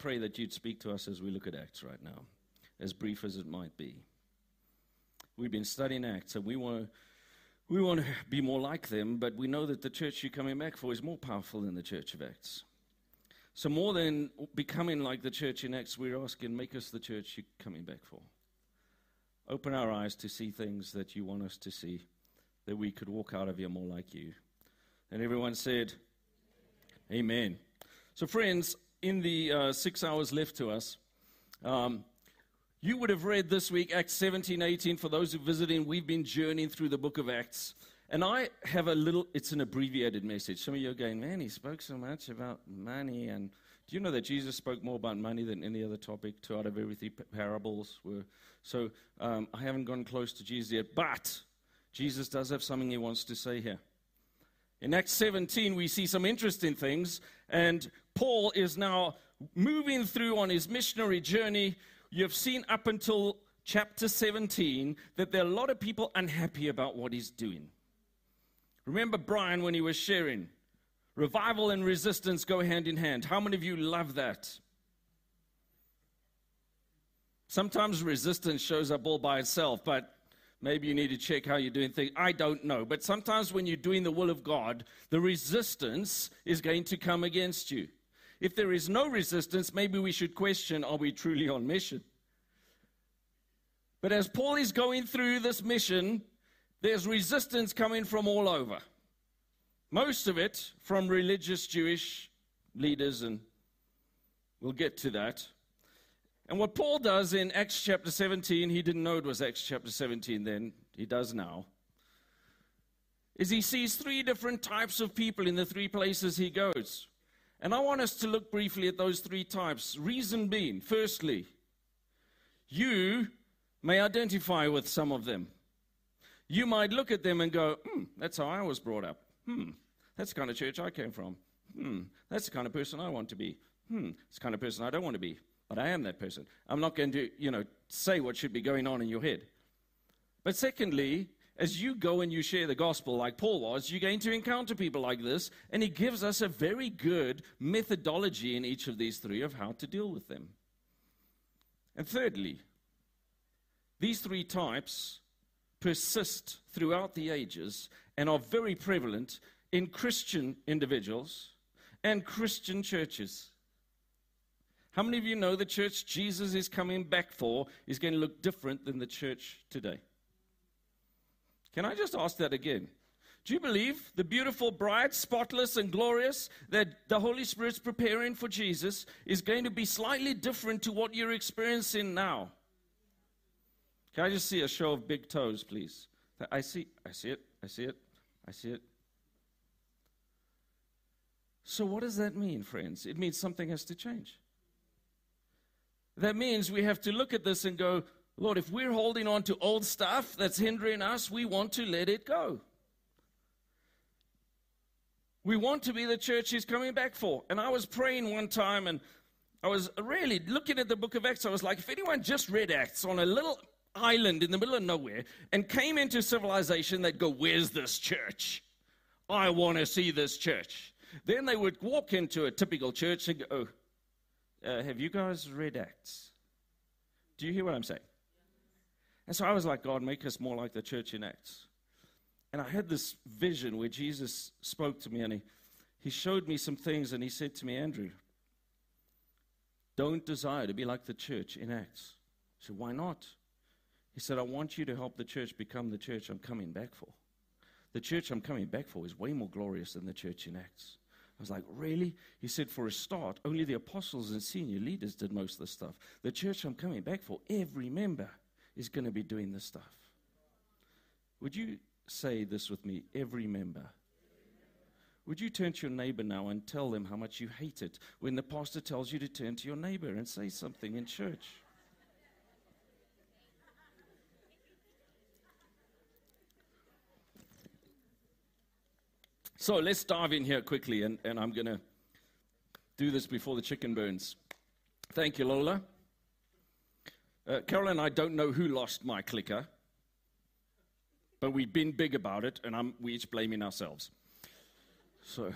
pray that you'd speak to us as we look at Acts right now, as brief as it might be. We've been studying Acts, and we want to. We want to be more like them, but we know that the church you're coming back for is more powerful than the church of Acts. So, more than becoming like the church in Acts, we're asking, make us the church you're coming back for. Open our eyes to see things that you want us to see, that we could walk out of here more like you. And everyone said, Amen. So, friends, in the uh, six hours left to us, um, you would have read this week Acts 17, 18. For those who visiting, we've been journeying through the book of Acts. And I have a little, it's an abbreviated message. Some of you are going, man, he spoke so much about money. And do you know that Jesus spoke more about money than any other topic? Two out of every three parables were. So um, I haven't gone close to Jesus yet. But Jesus does have something he wants to say here. In Acts 17, we see some interesting things, and Paul is now moving through on his missionary journey. You've seen up until chapter 17 that there are a lot of people unhappy about what he's doing. Remember Brian when he was sharing? Revival and resistance go hand in hand. How many of you love that? Sometimes resistance shows up all by itself, but Maybe you need to check how you're doing things. I don't know. But sometimes when you're doing the will of God, the resistance is going to come against you. If there is no resistance, maybe we should question are we truly on mission? But as Paul is going through this mission, there's resistance coming from all over. Most of it from religious Jewish leaders, and we'll get to that. And what Paul does in Acts chapter 17, he didn't know it was Acts chapter 17 then, he does now, is he sees three different types of people in the three places he goes. And I want us to look briefly at those three types. Reason being, firstly, you may identify with some of them. You might look at them and go, hmm, that's how I was brought up. Hmm, that's the kind of church I came from. Hmm, that's the kind of person I want to be. Hmm, it's the kind of person I don't want to be but I am that person. I'm not going to, you know, say what should be going on in your head. But secondly, as you go and you share the gospel like Paul was, you're going to encounter people like this, and he gives us a very good methodology in each of these three of how to deal with them. And thirdly, these three types persist throughout the ages and are very prevalent in Christian individuals and Christian churches. How many of you know the church Jesus is coming back for is going to look different than the church today? Can I just ask that again? Do you believe the beautiful bride, spotless and glorious, that the Holy Spirit's preparing for Jesus is going to be slightly different to what you're experiencing now? Can I just see a show of big toes, please? I see, I see it, I see it, I see it. So, what does that mean, friends? It means something has to change. That means we have to look at this and go, Lord, if we're holding on to old stuff that's hindering us, we want to let it go. We want to be the church he's coming back for. And I was praying one time and I was really looking at the book of Acts. I was like, if anyone just read Acts on a little island in the middle of nowhere and came into civilization, they'd go, Where's this church? I want to see this church. Then they would walk into a typical church and go, uh, have you guys read Acts? Do you hear what I'm saying? And so I was like, God, make us more like the church in Acts. And I had this vision where Jesus spoke to me and he, he showed me some things and he said to me, Andrew, don't desire to be like the church in Acts. I said, why not? He said, I want you to help the church become the church I'm coming back for. The church I'm coming back for is way more glorious than the church in Acts. I was like, really? He said, for a start, only the apostles and senior leaders did most of the stuff. The church I'm coming back for, every member is going to be doing this stuff. Would you say this with me? Every member. Would you turn to your neighbor now and tell them how much you hate it when the pastor tells you to turn to your neighbor and say something in church? So let's dive in here quickly, and, and I'm going to do this before the chicken burns. Thank you, Lola. Uh, and I don't know who lost my clicker, but we've been big about it, and I'm, we each blaming ourselves. So,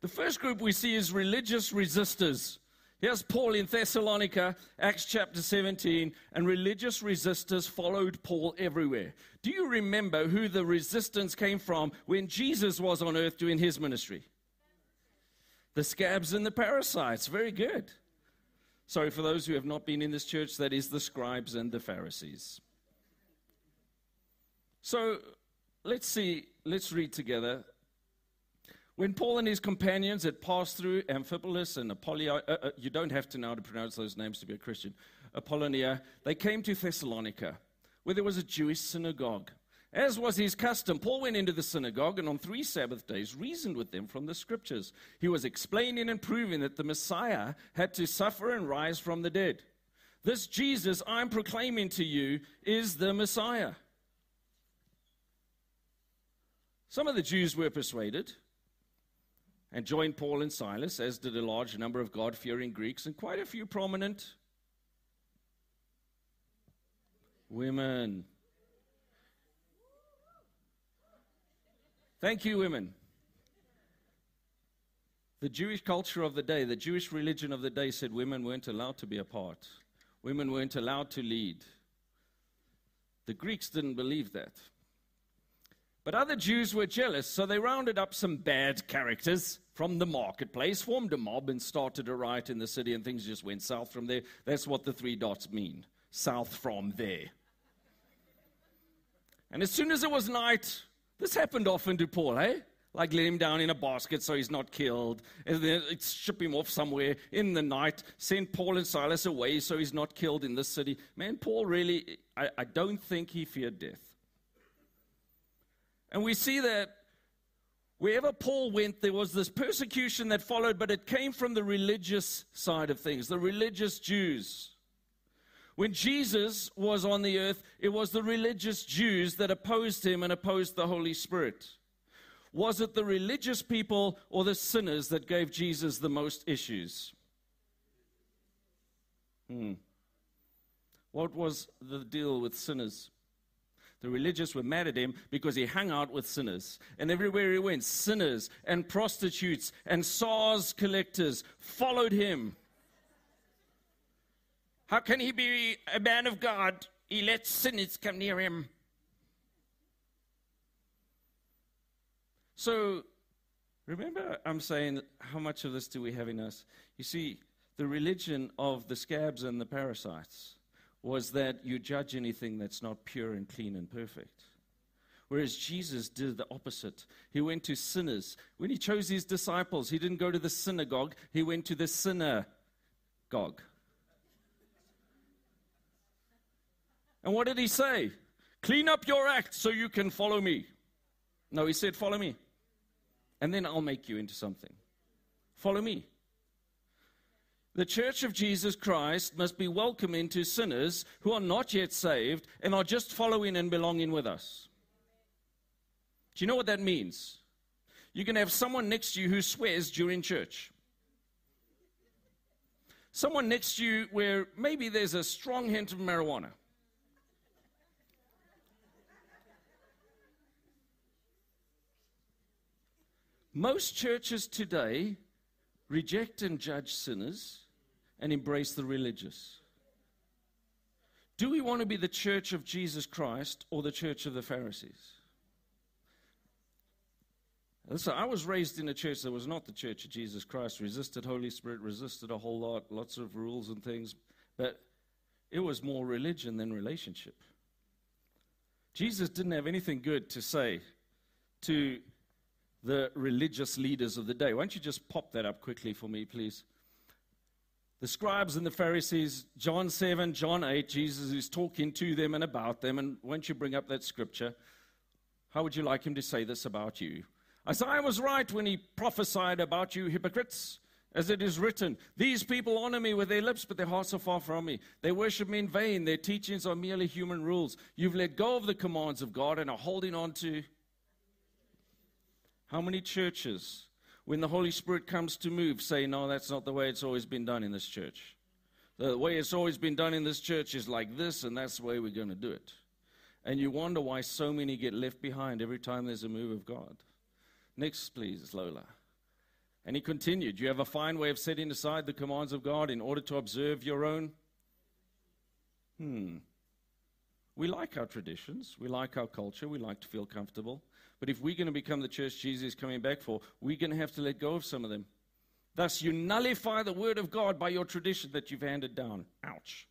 the first group we see is religious resistors. Here's Paul in Thessalonica, Acts chapter 17, and religious resistors followed Paul everywhere. Do you remember who the resistance came from when Jesus was on earth doing his ministry? The scabs and the parasites. Very good. Sorry for those who have not been in this church, that is the scribes and the Pharisees. So let's see, let's read together when Paul and his companions had passed through Amphipolis and Apollonia, uh, uh, you don't have to know how to pronounce those names to be a Christian, Apollonia, they came to Thessalonica, where there was a Jewish synagogue. As was his custom, Paul went into the synagogue and on three Sabbath days reasoned with them from the scriptures. He was explaining and proving that the Messiah had to suffer and rise from the dead. This Jesus I'm proclaiming to you is the Messiah. Some of the Jews were persuaded and joined Paul and Silas, as did a large number of God fearing Greeks and quite a few prominent women. Thank you, women. The Jewish culture of the day, the Jewish religion of the day said women weren't allowed to be a part, women weren't allowed to lead. The Greeks didn't believe that. But other Jews were jealous, so they rounded up some bad characters from the marketplace, formed a mob, and started a riot in the city, and things just went south from there. That's what the three dots mean south from there. And as soon as it was night, this happened often to Paul, eh? Like lay him down in a basket so he's not killed, and then ship him off somewhere in the night, send Paul and Silas away so he's not killed in this city. Man, Paul really, I, I don't think he feared death. And we see that wherever Paul went, there was this persecution that followed, but it came from the religious side of things, the religious Jews. When Jesus was on the earth, it was the religious Jews that opposed him and opposed the Holy Spirit. Was it the religious people or the sinners that gave Jesus the most issues? Hmm. What was the deal with sinners? The religious were mad at him because he hung out with sinners. And everywhere he went, sinners and prostitutes and SARS collectors followed him. How can he be a man of God? He lets sinners come near him. So, remember, I'm saying, how much of this do we have in us? You see, the religion of the scabs and the parasites was that you judge anything that's not pure and clean and perfect. Whereas Jesus did the opposite. He went to sinners. When he chose his disciples, he didn't go to the synagogue, he went to the synagogue. And what did he say? Clean up your act so you can follow me. No, he said, Follow me. And then I'll make you into something. Follow me. The church of Jesus Christ must be welcoming to sinners who are not yet saved and are just following and belonging with us. Do you know what that means? You can have someone next to you who swears during church. Someone next to you where maybe there's a strong hint of marijuana. Most churches today reject and judge sinners and embrace the religious? Do we want to be the church of Jesus Christ or the church of the Pharisees? Listen, I was raised in a church that was not the church of Jesus Christ, resisted Holy Spirit, resisted a whole lot, lots of rules and things, but it was more religion than relationship. Jesus didn't have anything good to say to the religious leaders of the day. Why don't you just pop that up quickly for me, please? the scribes and the Pharisees, John 7, John 8, Jesus is talking to them and about them. And won't you bring up that scripture? How would you like him to say this about you? Isaiah was right when he prophesied about you hypocrites. As it is written, these people honor me with their lips, but their hearts are far from me. They worship me in vain. Their teachings are merely human rules. You've let go of the commands of God and are holding on to. How many churches when the Holy Spirit comes to move, say, No, that's not the way it's always been done in this church. The way it's always been done in this church is like this, and that's the way we're going to do it. And you wonder why so many get left behind every time there's a move of God. Next, please, Lola. And he continued, You have a fine way of setting aside the commands of God in order to observe your own. Hmm. We like our traditions, we like our culture, we like to feel comfortable. But if we're going to become the church Jesus is coming back for, we're going to have to let go of some of them. Thus, you nullify the word of God by your tradition that you've handed down. Ouch.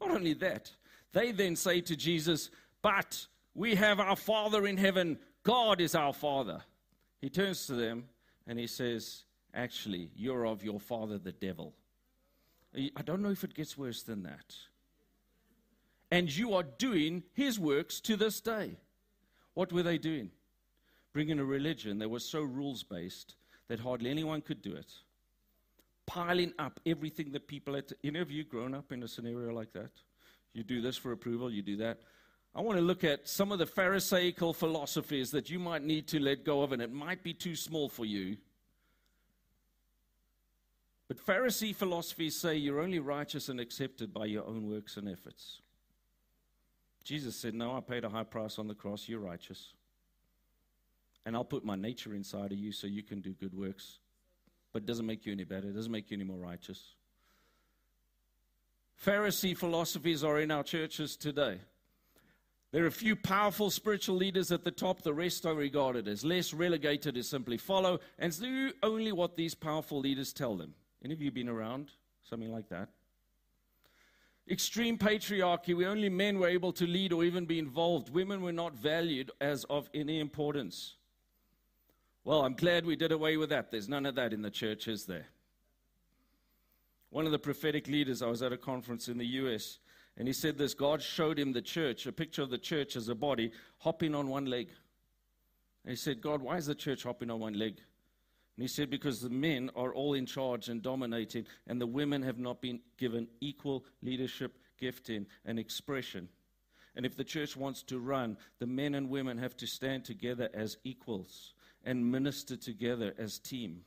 Not only that, they then say to Jesus, But we have our Father in heaven. God is our Father. He turns to them and he says, Actually, you're of your father, the devil. I don't know if it gets worse than that. And you are doing his works to this day. What were they doing? Bringing a religion that was so rules based that hardly anyone could do it. Piling up everything that people had to. Any of you grown up in a scenario like that? You do this for approval, you do that. I want to look at some of the Pharisaical philosophies that you might need to let go of, and it might be too small for you. But Pharisee philosophies say you're only righteous and accepted by your own works and efforts. Jesus said, No, I paid a high price on the cross. You're righteous. And I'll put my nature inside of you so you can do good works. But it doesn't make you any better, it doesn't make you any more righteous. Pharisee philosophies are in our churches today. There are a few powerful spiritual leaders at the top, the rest are regarded as less relegated as simply follow and do only what these powerful leaders tell them. Any of you been around something like that? Extreme patriarchy, where only men were able to lead or even be involved. Women were not valued as of any importance. Well, I'm glad we did away with that. There's none of that in the church, is there? One of the prophetic leaders, I was at a conference in the US, and he said this God showed him the church, a picture of the church as a body, hopping on one leg. And he said, God, why is the church hopping on one leg? And he said, because the men are all in charge and dominating, and the women have not been given equal leadership, gifting, and expression. And if the church wants to run, the men and women have to stand together as equals and minister together as team.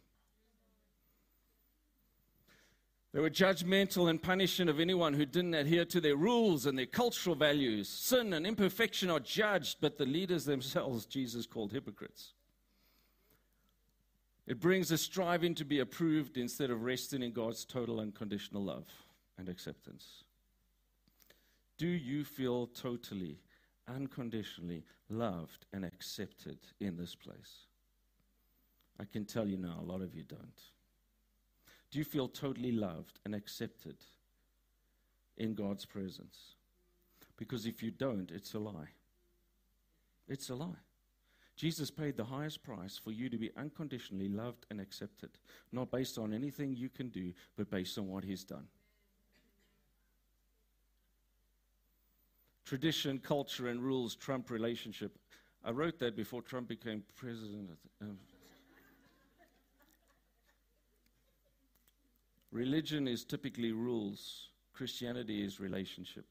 They were judgmental and punishing of anyone who didn't adhere to their rules and their cultural values. Sin and imperfection are judged, but the leaders themselves, Jesus called hypocrites. It brings a striving to be approved instead of resting in God's total unconditional love and acceptance. Do you feel totally, unconditionally loved and accepted in this place? I can tell you now, a lot of you don't. Do you feel totally loved and accepted in God's presence? Because if you don't, it's a lie. It's a lie. Jesus paid the highest price for you to be unconditionally loved and accepted, not based on anything you can do, but based on what He's done. Tradition, culture, and rules trump relationship. I wrote that before Trump became president. Religion is typically rules, Christianity is relationship.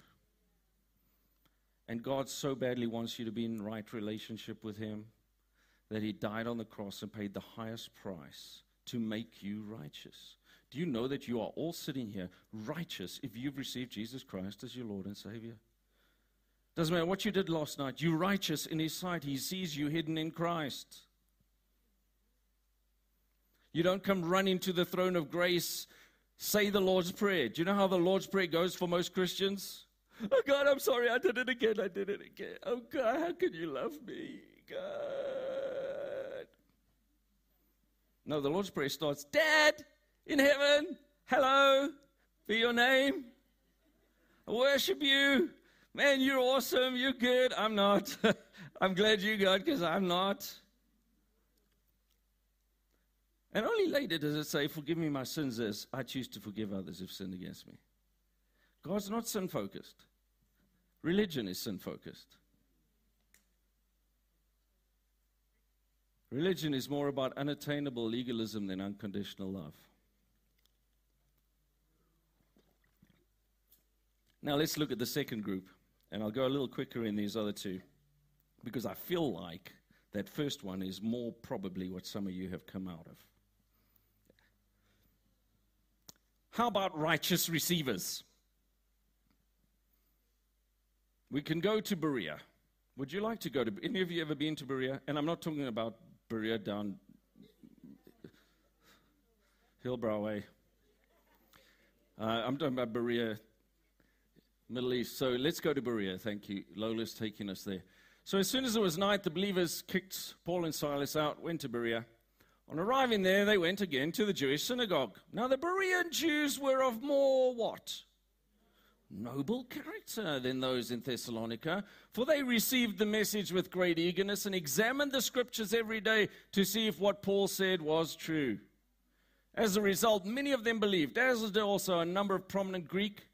And God so badly wants you to be in right relationship with Him that He died on the cross and paid the highest price to make you righteous. Do you know that you are all sitting here righteous if you've received Jesus Christ as your Lord and Savior? Doesn't matter what you did last night, you're righteous in His sight. He sees you hidden in Christ. You don't come running to the throne of grace say the Lord's Prayer. Do you know how the Lord's Prayer goes for most Christians? Oh, God, I'm sorry, I did it again, I did it again. Oh, God, how can you love me? God. No, the Lord's Prayer starts Dad in heaven, hello, be your name. I worship you. Man, you're awesome. You're good. I'm not. I'm glad you got because I'm not. And only later does it say, Forgive me my sins as I choose to forgive others who've sinned against me. God's not sin focused, religion is sin focused. Religion is more about unattainable legalism than unconditional love. Now let's look at the second group, and I'll go a little quicker in these other two because I feel like that first one is more probably what some of you have come out of. How about righteous receivers? We can go to Berea. Would you like to go to any of you ever been to Berea? And I'm not talking about Berea down Hillbrow way. Uh, I'm talking about Berea, Middle East. So let's go to Berea. Thank you. Lola's taking us there. So as soon as it was night, the believers kicked Paul and Silas out, went to Berea. On arriving there, they went again to the Jewish synagogue. Now, the Berean Jews were of more what? Noble character than those in Thessalonica, for they received the message with great eagerness and examined the scriptures every day to see if what Paul said was true. As a result, many of them believed, as did also a number of prominent Greek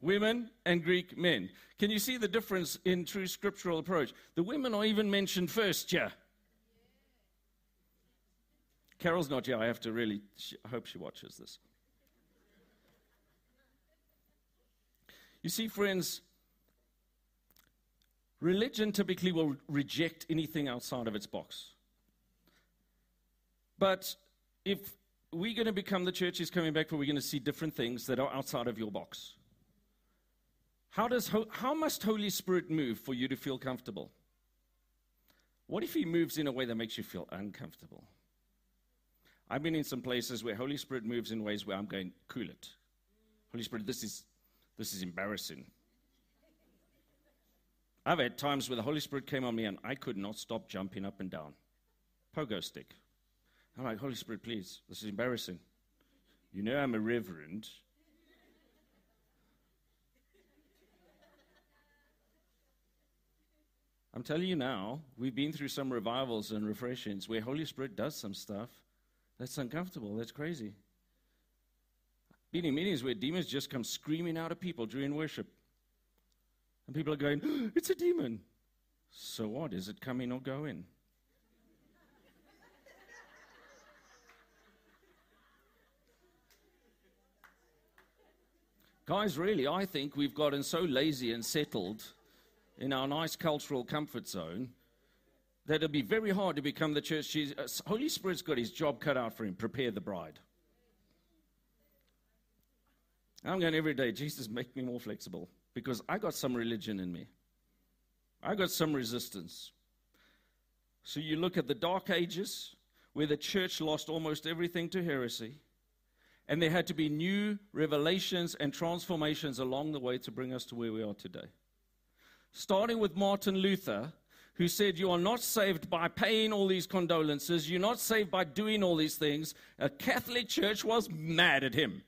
women and Greek men. Can you see the difference in true scriptural approach? The women are even mentioned first here. Carol's not here. I have to really, I hope she watches this. You see, friends, religion typically will reject anything outside of its box. But if we're going to become the church is coming back, where we're going to see different things that are outside of your box. How, does, how must Holy Spirit move for you to feel comfortable? What if He moves in a way that makes you feel uncomfortable? I've been in some places where Holy Spirit moves in ways where I'm going, cool it. Holy Spirit, this is, this is embarrassing. I've had times where the Holy Spirit came on me and I could not stop jumping up and down. Pogo stick. I'm like, Holy Spirit, please, this is embarrassing. You know I'm a reverend. I'm telling you now, we've been through some revivals and refreshings where Holy Spirit does some stuff that's uncomfortable, that's crazy. Been in meetings where demons just come screaming out of people during worship. And people are going, oh, It's a demon. So what? Is it coming or going? Guys, really, I think we've gotten so lazy and settled in our nice cultural comfort zone that it'll be very hard to become the church. Jesus, Holy Spirit's got his job cut out for him. Prepare the bride. I'm going every day, Jesus, make me more flexible because I got some religion in me. I got some resistance. So you look at the Dark Ages where the church lost almost everything to heresy. And there had to be new revelations and transformations along the way to bring us to where we are today. Starting with Martin Luther, who said, You are not saved by paying all these condolences, you're not saved by doing all these things. A Catholic church was mad at him.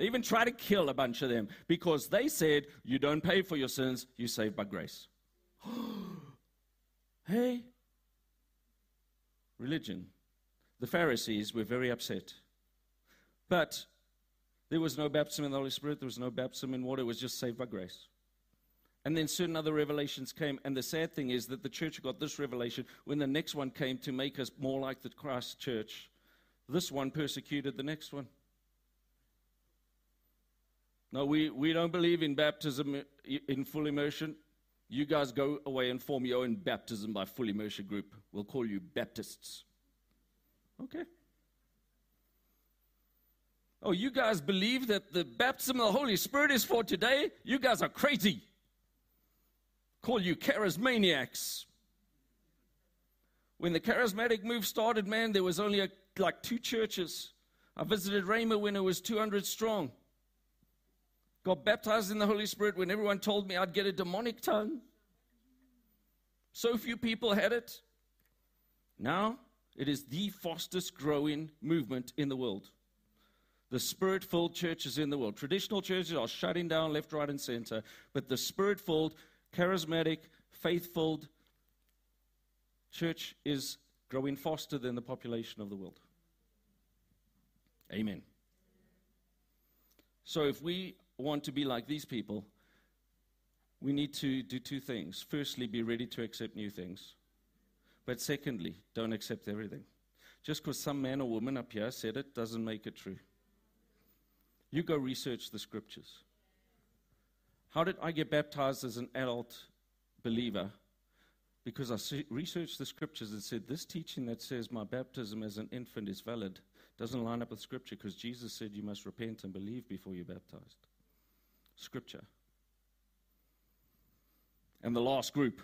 They even tried to kill a bunch of them because they said, You don't pay for your sins, you're saved by grace. hey, religion. The Pharisees were very upset. But there was no baptism in the Holy Spirit, there was no baptism in water, it was just saved by grace. And then certain other revelations came. And the sad thing is that the church got this revelation when the next one came to make us more like the Christ church. This one persecuted the next one. No, we, we don't believe in baptism in full immersion. You guys go away and form your own baptism by full immersion group. We'll call you Baptists. Okay. Oh, you guys believe that the baptism of the Holy Spirit is for today? You guys are crazy. Call you charismaniacs. When the charismatic move started, man, there was only a, like two churches. I visited Rhema when it was 200 strong. Got baptized in the Holy Spirit when everyone told me I'd get a demonic tongue. So few people had it. Now it is the fastest growing movement in the world the spirit filled churches in the world. Traditional churches are shutting down left, right, and center, but the spirit filled, charismatic, faith filled church is growing faster than the population of the world. Amen. So, if we want to be like these people, we need to do two things. Firstly, be ready to accept new things. But secondly, don't accept everything. Just because some man or woman up here said it doesn't make it true. You go research the scriptures. How did I get baptized as an adult believer? Because I researched the scriptures and said, this teaching that says my baptism as an infant is valid doesn't line up with scripture because Jesus said you must repent and believe before you're baptized. Scripture. And the last group.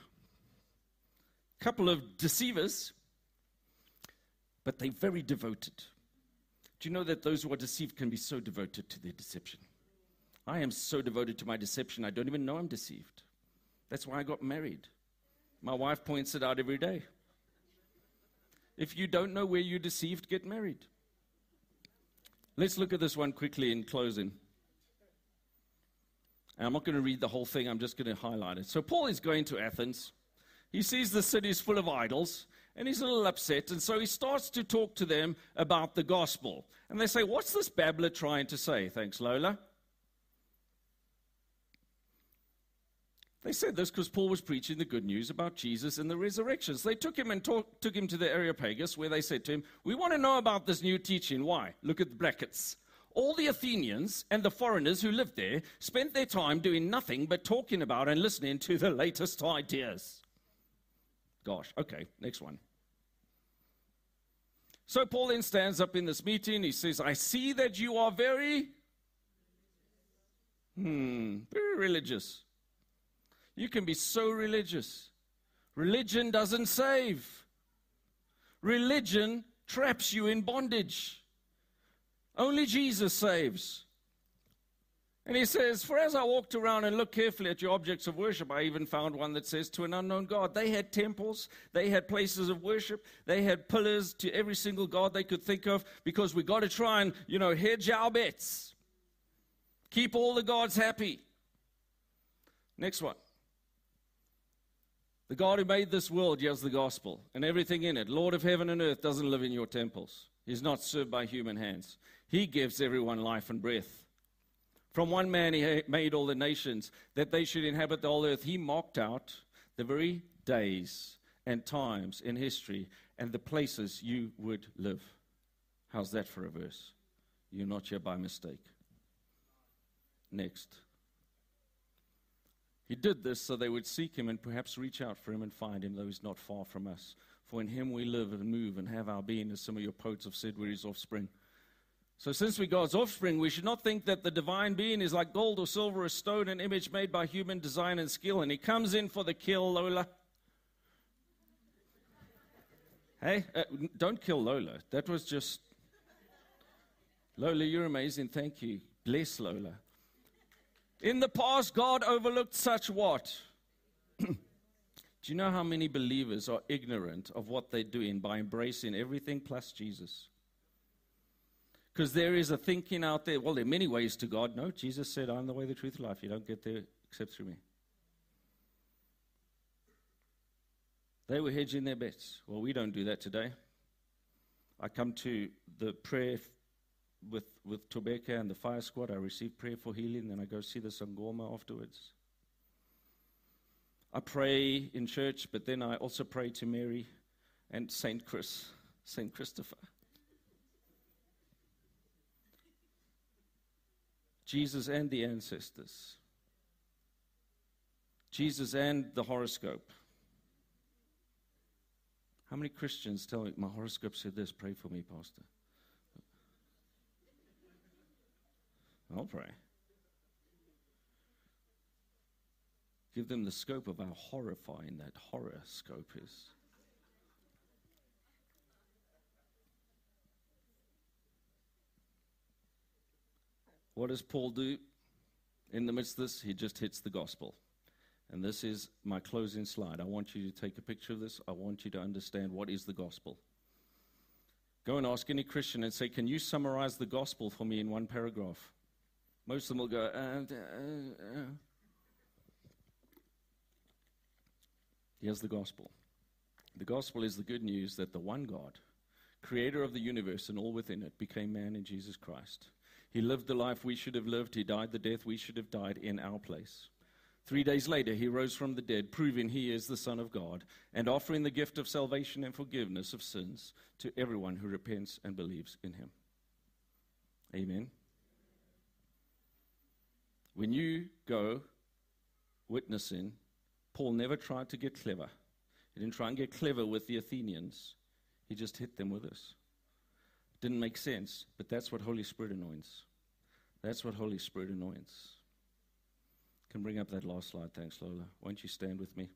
A Couple of deceivers, but they're very devoted. Do you know that those who are deceived can be so devoted to their deception? I am so devoted to my deception, I don't even know I'm deceived. That's why I got married. My wife points it out every day. If you don't know where you're deceived, get married. Let's look at this one quickly in closing. And I'm not going to read the whole thing, I'm just going to highlight it. So, Paul is going to Athens. He sees the city is full of idols, and he's a little upset. And so he starts to talk to them about the gospel. And they say, What's this babbler trying to say? Thanks, Lola. They said this because Paul was preaching the good news about Jesus and the resurrections. They took him and talk, took him to the Areopagus, where they said to him, We want to know about this new teaching. Why? Look at the brackets. All the Athenians and the foreigners who lived there spent their time doing nothing but talking about and listening to the latest ideas. Gosh, okay, next one. So Paul then stands up in this meeting. He says, I see that you are very, hmm, very religious. You can be so religious. Religion doesn't save, religion traps you in bondage. Only Jesus saves. And he says, For as I walked around and looked carefully at your objects of worship, I even found one that says, To an unknown God. They had temples, they had places of worship, they had pillars to every single God they could think of, because we got to try and, you know, hedge our bets. Keep all the gods happy. Next one. The God who made this world yells the gospel and everything in it. Lord of heaven and earth doesn't live in your temples. He's not served by human hands. He gives everyone life and breath. From one man he made all the nations that they should inhabit the whole earth. He marked out the very days and times in history and the places you would live. How's that for a verse? You're not here by mistake. Next. He did this so they would seek him and perhaps reach out for him and find him, though he's not far from us. For in him we live and move and have our being, as some of your poets have said, we're his offspring. So, since we're God's offspring, we should not think that the divine being is like gold or silver or stone, an image made by human design and skill, and he comes in for the kill, Lola. Hey, uh, don't kill Lola. That was just. Lola, you're amazing. Thank you. Bless Lola. In the past, God overlooked such what? Do you know how many believers are ignorant of what they're doing by embracing everything plus Jesus? Because there is a thinking out there, well, there are many ways to God. No, Jesus said, I'm the way, the truth, life. You don't get there except through me. They were hedging their bets. Well, we don't do that today. I come to the prayer with, with Tobeka and the fire squad. I receive prayer for healing, then I go see the Sangoma afterwards. I pray in church, but then I also pray to Mary and Saint Chris, Saint Christopher. Jesus and the ancestors. Jesus and the horoscope. How many Christians tell me, my horoscope said this, pray for me, Pastor? I'll pray. Give them the scope of how horrifying that horoscope is. What does Paul do in the midst of this? He just hits the gospel. And this is my closing slide. I want you to take a picture of this. I want you to understand what is the gospel. Go and ask any Christian and say, Can you summarize the gospel for me in one paragraph? Most of them will go, uh, uh, uh. Here's the gospel. The gospel is the good news that the one God, creator of the universe and all within it, became man in Jesus Christ. He lived the life we should have lived. He died the death we should have died in our place. Three days later, he rose from the dead, proving he is the Son of God, and offering the gift of salvation and forgiveness of sins to everyone who repents and believes in him. Amen. When you go witnessing, Paul never tried to get clever. He didn't try and get clever with the Athenians, he just hit them with this. Didn't make sense, but that's what Holy Spirit anoints. That's what Holy Spirit anoints. Can bring up that last slide, thanks, Lola. Won't you stand with me?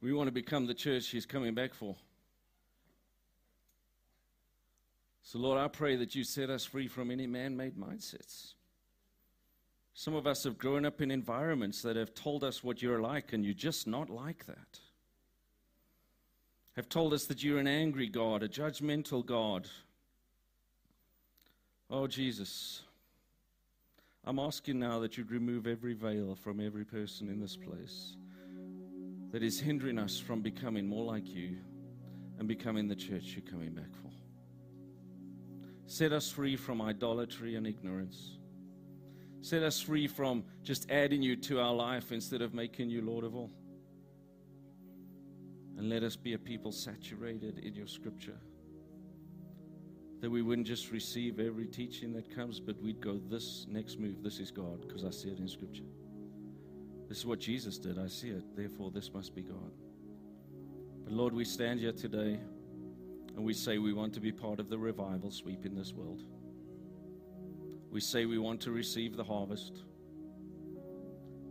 We want to become the church he's coming back for. So, Lord, I pray that you set us free from any man made mindsets. Some of us have grown up in environments that have told us what you're like, and you're just not like that. Have told us that you're an angry God, a judgmental God. Oh, Jesus, I'm asking now that you'd remove every veil from every person in this place that is hindering us from becoming more like you and becoming the church you're coming back for. Set us free from idolatry and ignorance. Set us free from just adding you to our life instead of making you Lord of all. And let us be a people saturated in your scripture. That we wouldn't just receive every teaching that comes, but we'd go, This next move, this is God, because I see it in scripture. This is what Jesus did. I see it. Therefore, this must be God. But Lord, we stand here today and we say we want to be part of the revival sweep in this world. We say we want to receive the harvest.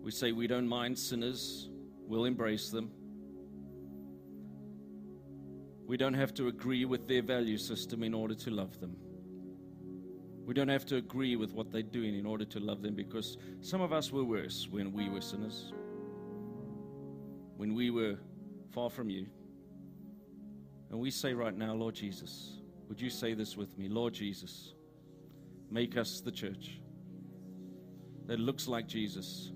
We say we don't mind sinners, we'll embrace them. We don't have to agree with their value system in order to love them. We don't have to agree with what they're doing in order to love them because some of us were worse when we were sinners, when we were far from you. And we say right now, Lord Jesus, would you say this with me? Lord Jesus, make us the church that looks like Jesus,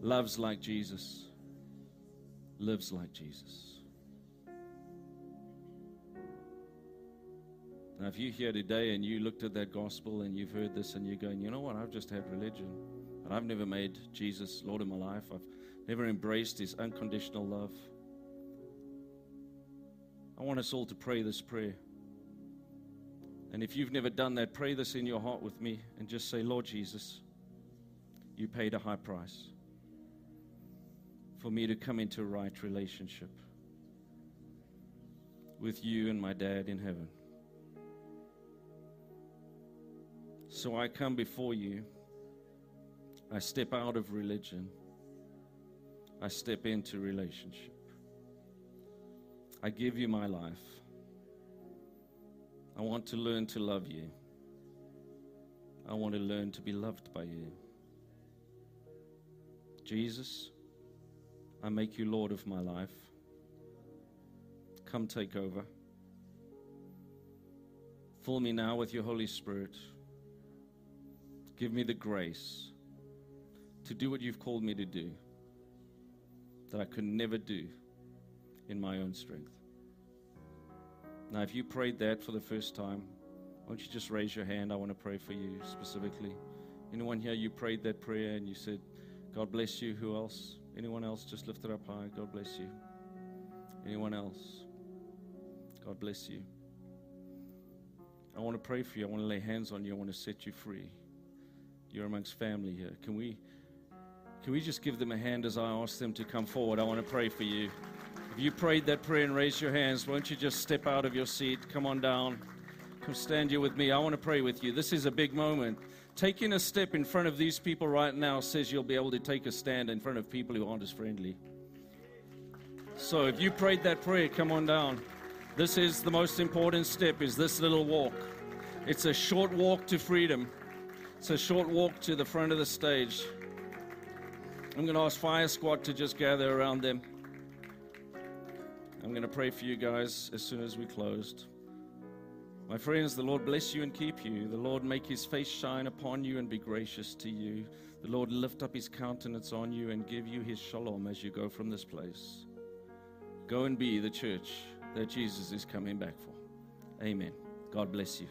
loves like Jesus, lives like Jesus. Now, if you're here today and you looked at that gospel and you've heard this and you're going, you know what, I've just had religion, and I've never made Jesus Lord of my life, I've never embraced his unconditional love. I want us all to pray this prayer. And if you've never done that, pray this in your heart with me and just say, Lord Jesus, you paid a high price for me to come into a right relationship with you and my dad in heaven. So I come before you. I step out of religion. I step into relationship. I give you my life. I want to learn to love you. I want to learn to be loved by you. Jesus, I make you Lord of my life. Come take over. Fill me now with your Holy Spirit. Give me the grace to do what you've called me to do that I could never do in my own strength. Now, if you prayed that for the first time, why don't you just raise your hand? I want to pray for you specifically. Anyone here, you prayed that prayer and you said, God bless you. Who else? Anyone else? Just lift it up high. God bless you. Anyone else? God bless you. I want to pray for you. I want to lay hands on you. I want to set you free. You're amongst family here. Can we can we just give them a hand as I ask them to come forward? I want to pray for you. If you prayed that prayer and raised your hands, won't you just step out of your seat? Come on down. Come stand here with me. I want to pray with you. This is a big moment. Taking a step in front of these people right now says you'll be able to take a stand in front of people who aren't as friendly. So if you prayed that prayer, come on down. This is the most important step is this little walk. It's a short walk to freedom. It's a short walk to the front of the stage. I'm going to ask Fire Squad to just gather around them. I'm going to pray for you guys as soon as we closed. My friends, the Lord bless you and keep you. The Lord make his face shine upon you and be gracious to you. The Lord lift up his countenance on you and give you his shalom as you go from this place. Go and be the church that Jesus is coming back for. Amen. God bless you.